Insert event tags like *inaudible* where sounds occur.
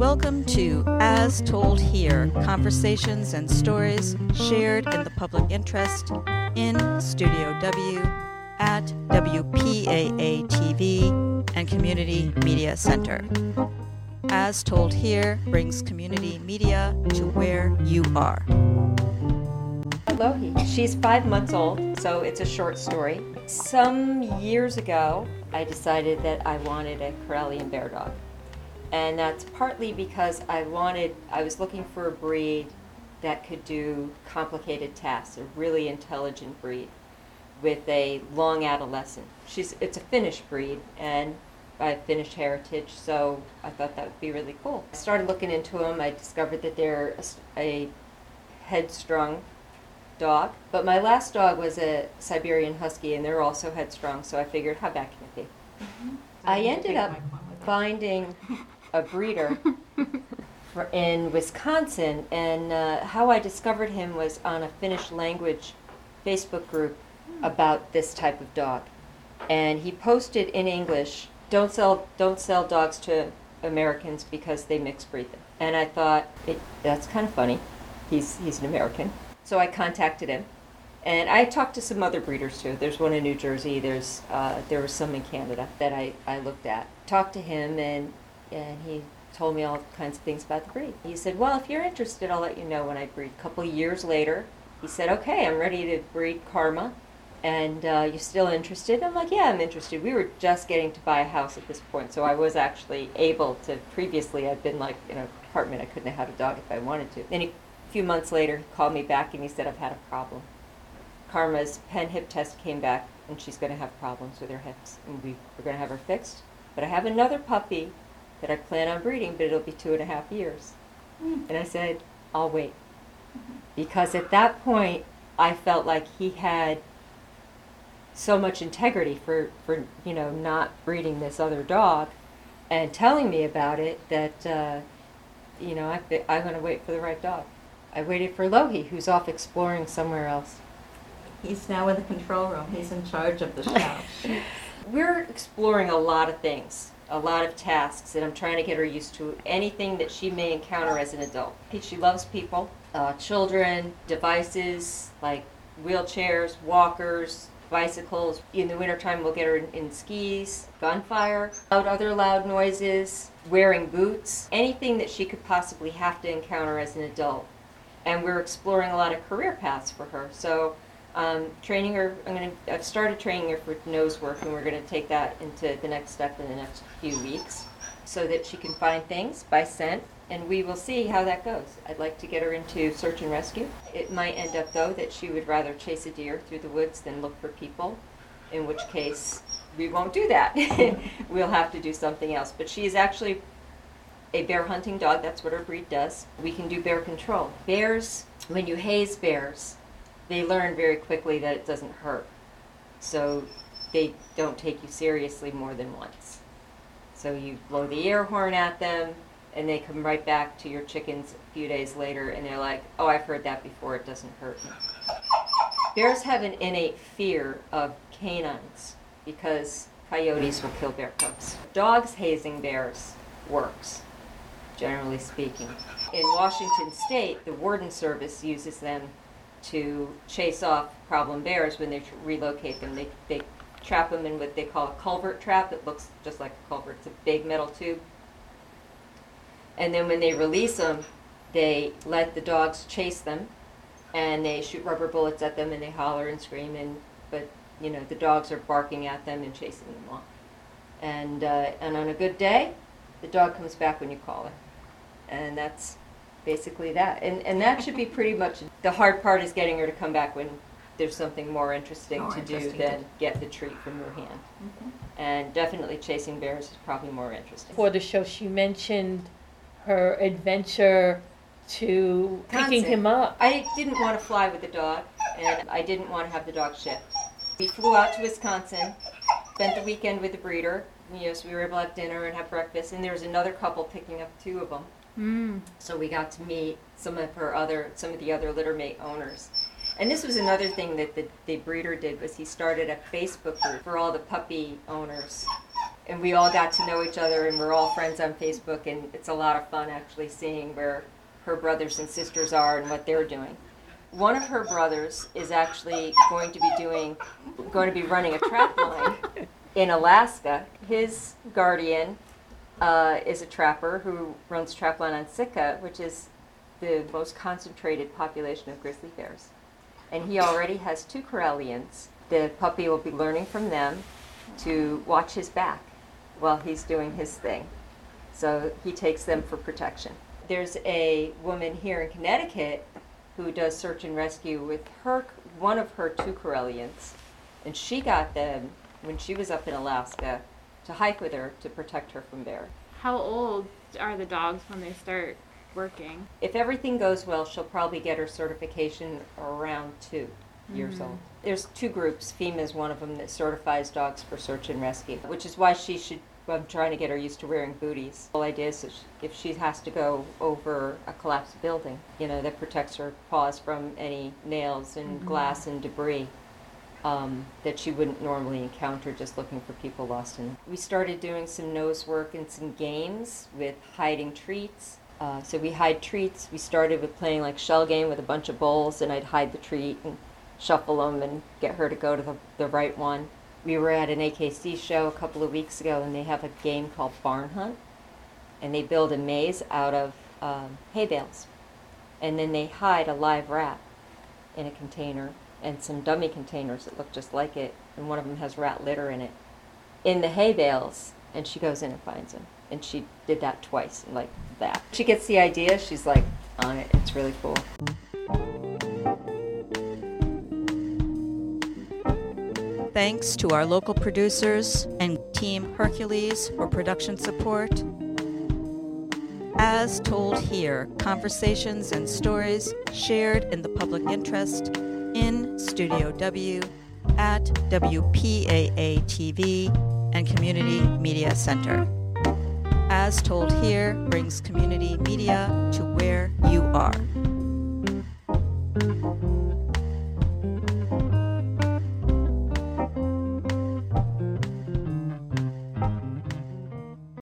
Welcome to As Told Here conversations and stories shared in the public interest in Studio W at WPAA TV and Community Media Center. As Told Here brings community media to where you are. Lohi. She's five months old, so it's a short story. Some years ago, I decided that I wanted a Karelian bear dog. And that's partly because I wanted, I was looking for a breed that could do complicated tasks, a really intelligent breed with a long adolescent. She's, it's a Finnish breed, and I have Finnish heritage, so I thought that would be really cool. I started looking into them. I discovered that they're a, a headstrong dog. But my last dog was a Siberian Husky, and they're also headstrong, so I figured, how bad can it be? Mm-hmm. I ended up finding a breeder *laughs* for, in Wisconsin, and uh, how I discovered him was on a Finnish language Facebook group about this type of dog. And he posted in English, "Don't sell, don't sell dogs to Americans because they mix breed them." And I thought, it, that's kind of funny. He's he's an American, so I contacted him, and I talked to some other breeders too. There's one in New Jersey. There's uh, there was some in Canada that I, I looked at. Talked to him, and and he told me all kinds of things about the breed. He said, "Well, if you're interested, I'll let you know when I breed." A couple years later, he said, "Okay, I'm ready to breed Karma." And uh, you're still interested? I'm like, yeah, I'm interested. We were just getting to buy a house at this point, so I was actually able to. Previously, I'd been like in an apartment. I couldn't have had a dog if I wanted to. Then he, a few months later, he called me back and he said, I've had a problem. Karma's PennHIP test came back, and she's going to have problems with her hips, and we, we're going to have her fixed. But I have another puppy that I plan on breeding, but it'll be two and a half years. And I said, I'll wait. Because at that point, I felt like he had so much integrity for, for you know, not breeding this other dog and telling me about it that, uh, you know, I, I'm going to wait for the right dog. I waited for Lohi, who's off exploring somewhere else. He's now in the control room. He's in charge of the *laughs* show. We're exploring a lot of things, a lot of tasks, and I'm trying to get her used to anything that she may encounter as an adult. She loves people, uh, children, devices like wheelchairs, walkers, bicycles. In the wintertime, we'll get her in, in skis, gunfire, loud, other loud noises, wearing boots, anything that she could possibly have to encounter as an adult. And we're exploring a lot of career paths for her. So um, training her, I'm going to, I've started training her for nose work, and we're going to take that into the next step in the next few weeks so that she can find things by scent, and we will see how that goes. I'd like to get her into search and rescue. It might end up, though, that she would rather chase a deer through the woods than look for people, in which case we won't do that. *laughs* we'll have to do something else. But she is actually a bear hunting dog. That's what her breed does. We can do bear control. Bears, when you haze bears, they learn very quickly that it doesn't hurt. So they don't take you seriously more than once. So you blow the air horn at them, and they come right back to your chickens a few days later, and they're like, "Oh, I've heard that before. It doesn't hurt me." Bears have an innate fear of canines because coyotes will kill bear cubs. Dogs hazing bears works, generally speaking. In Washington State, the Warden Service uses them to chase off problem bears when they tr- relocate them. They, they trap them in what they call a culvert trap. It looks just like a culvert. It's a big metal tube. And then when they release them, they let the dogs chase them, and they shoot rubber bullets at them, and they holler and scream. And but you know the dogs are barking at them and chasing them off. And uh, and on a good day, the dog comes back when you call her, and that's basically that. And and that should be pretty much the hard part is getting her to come back when there's something more interesting More to interesting do to- than get the treat from your hand. Mhm. And definitely chasing bears is probably more interesting. For the show, she mentioned her adventure to picking Wisconsin. him up. I didn't want to fly with the dog, and I didn't want to have the dog shipped. We flew out to Wisconsin, spent the weekend with the breeder. Yes, we were able to have dinner and have breakfast, and there was another couple picking up two of them. Mm. So we got to meet some of her other, some of the other litter mate owners. And this was another thing that the, the breeder did was he started a Facebook group for all the puppy owners and we all got to know each other, and we're all friends on Facebook, and it's a lot of fun actually seeing where her brothers and sisters are and what they're doing. One of her brothers is actually going to be doing, going to be running a trap line *laughs* in Alaska. His guardian uh, is a trapper who runs trapline on Sitka, which is the most concentrated population of grizzly bears. And he already has two Karelians. The puppy will be learning from them to watch his back while he's doing his thing. So he takes them for protection. There's a woman here in Connecticut who does search and rescue with her one of her two Karelians, and she got them when she was up in Alaska to hike with her to protect her from bear. How old are the dogs when they start working? If everything goes well, she'll probably get her certification around two years Mhm. old. There's two groups. FEMA is one of them that certifies dogs for search and rescue, which is why she should. I'm trying to get her used to wearing booties. The whole idea is if she has to go over a collapsed building, you know, that protects her paws from any nails and glass and debris um, that she wouldn't normally encounter just looking for people lost in. We started doing some nose work and some games with hiding treats. Uh, so we hide treats. We started with playing like shell game with a bunch of bowls, and I'd hide the treat and shuffle them and get her to go to the, the right one. We were at an AKC show a couple of weeks ago, and they have a game called Barn Hunt, and they build a maze out of um, hay bales, and then they hide a live rat in a container and some dummy containers that look just like it, and one of them has rat litter in it, in the hay bales, and she goes in and finds him. And she did that twice, like that. She gets the idea, she's like on it. It's really cool. Thanks to our local producers and Team Hercules for production support. As told here, conversations and stories shared in the public interest in Studio W at WPAA TV and Community Media Center. As told here brings community media to where you are.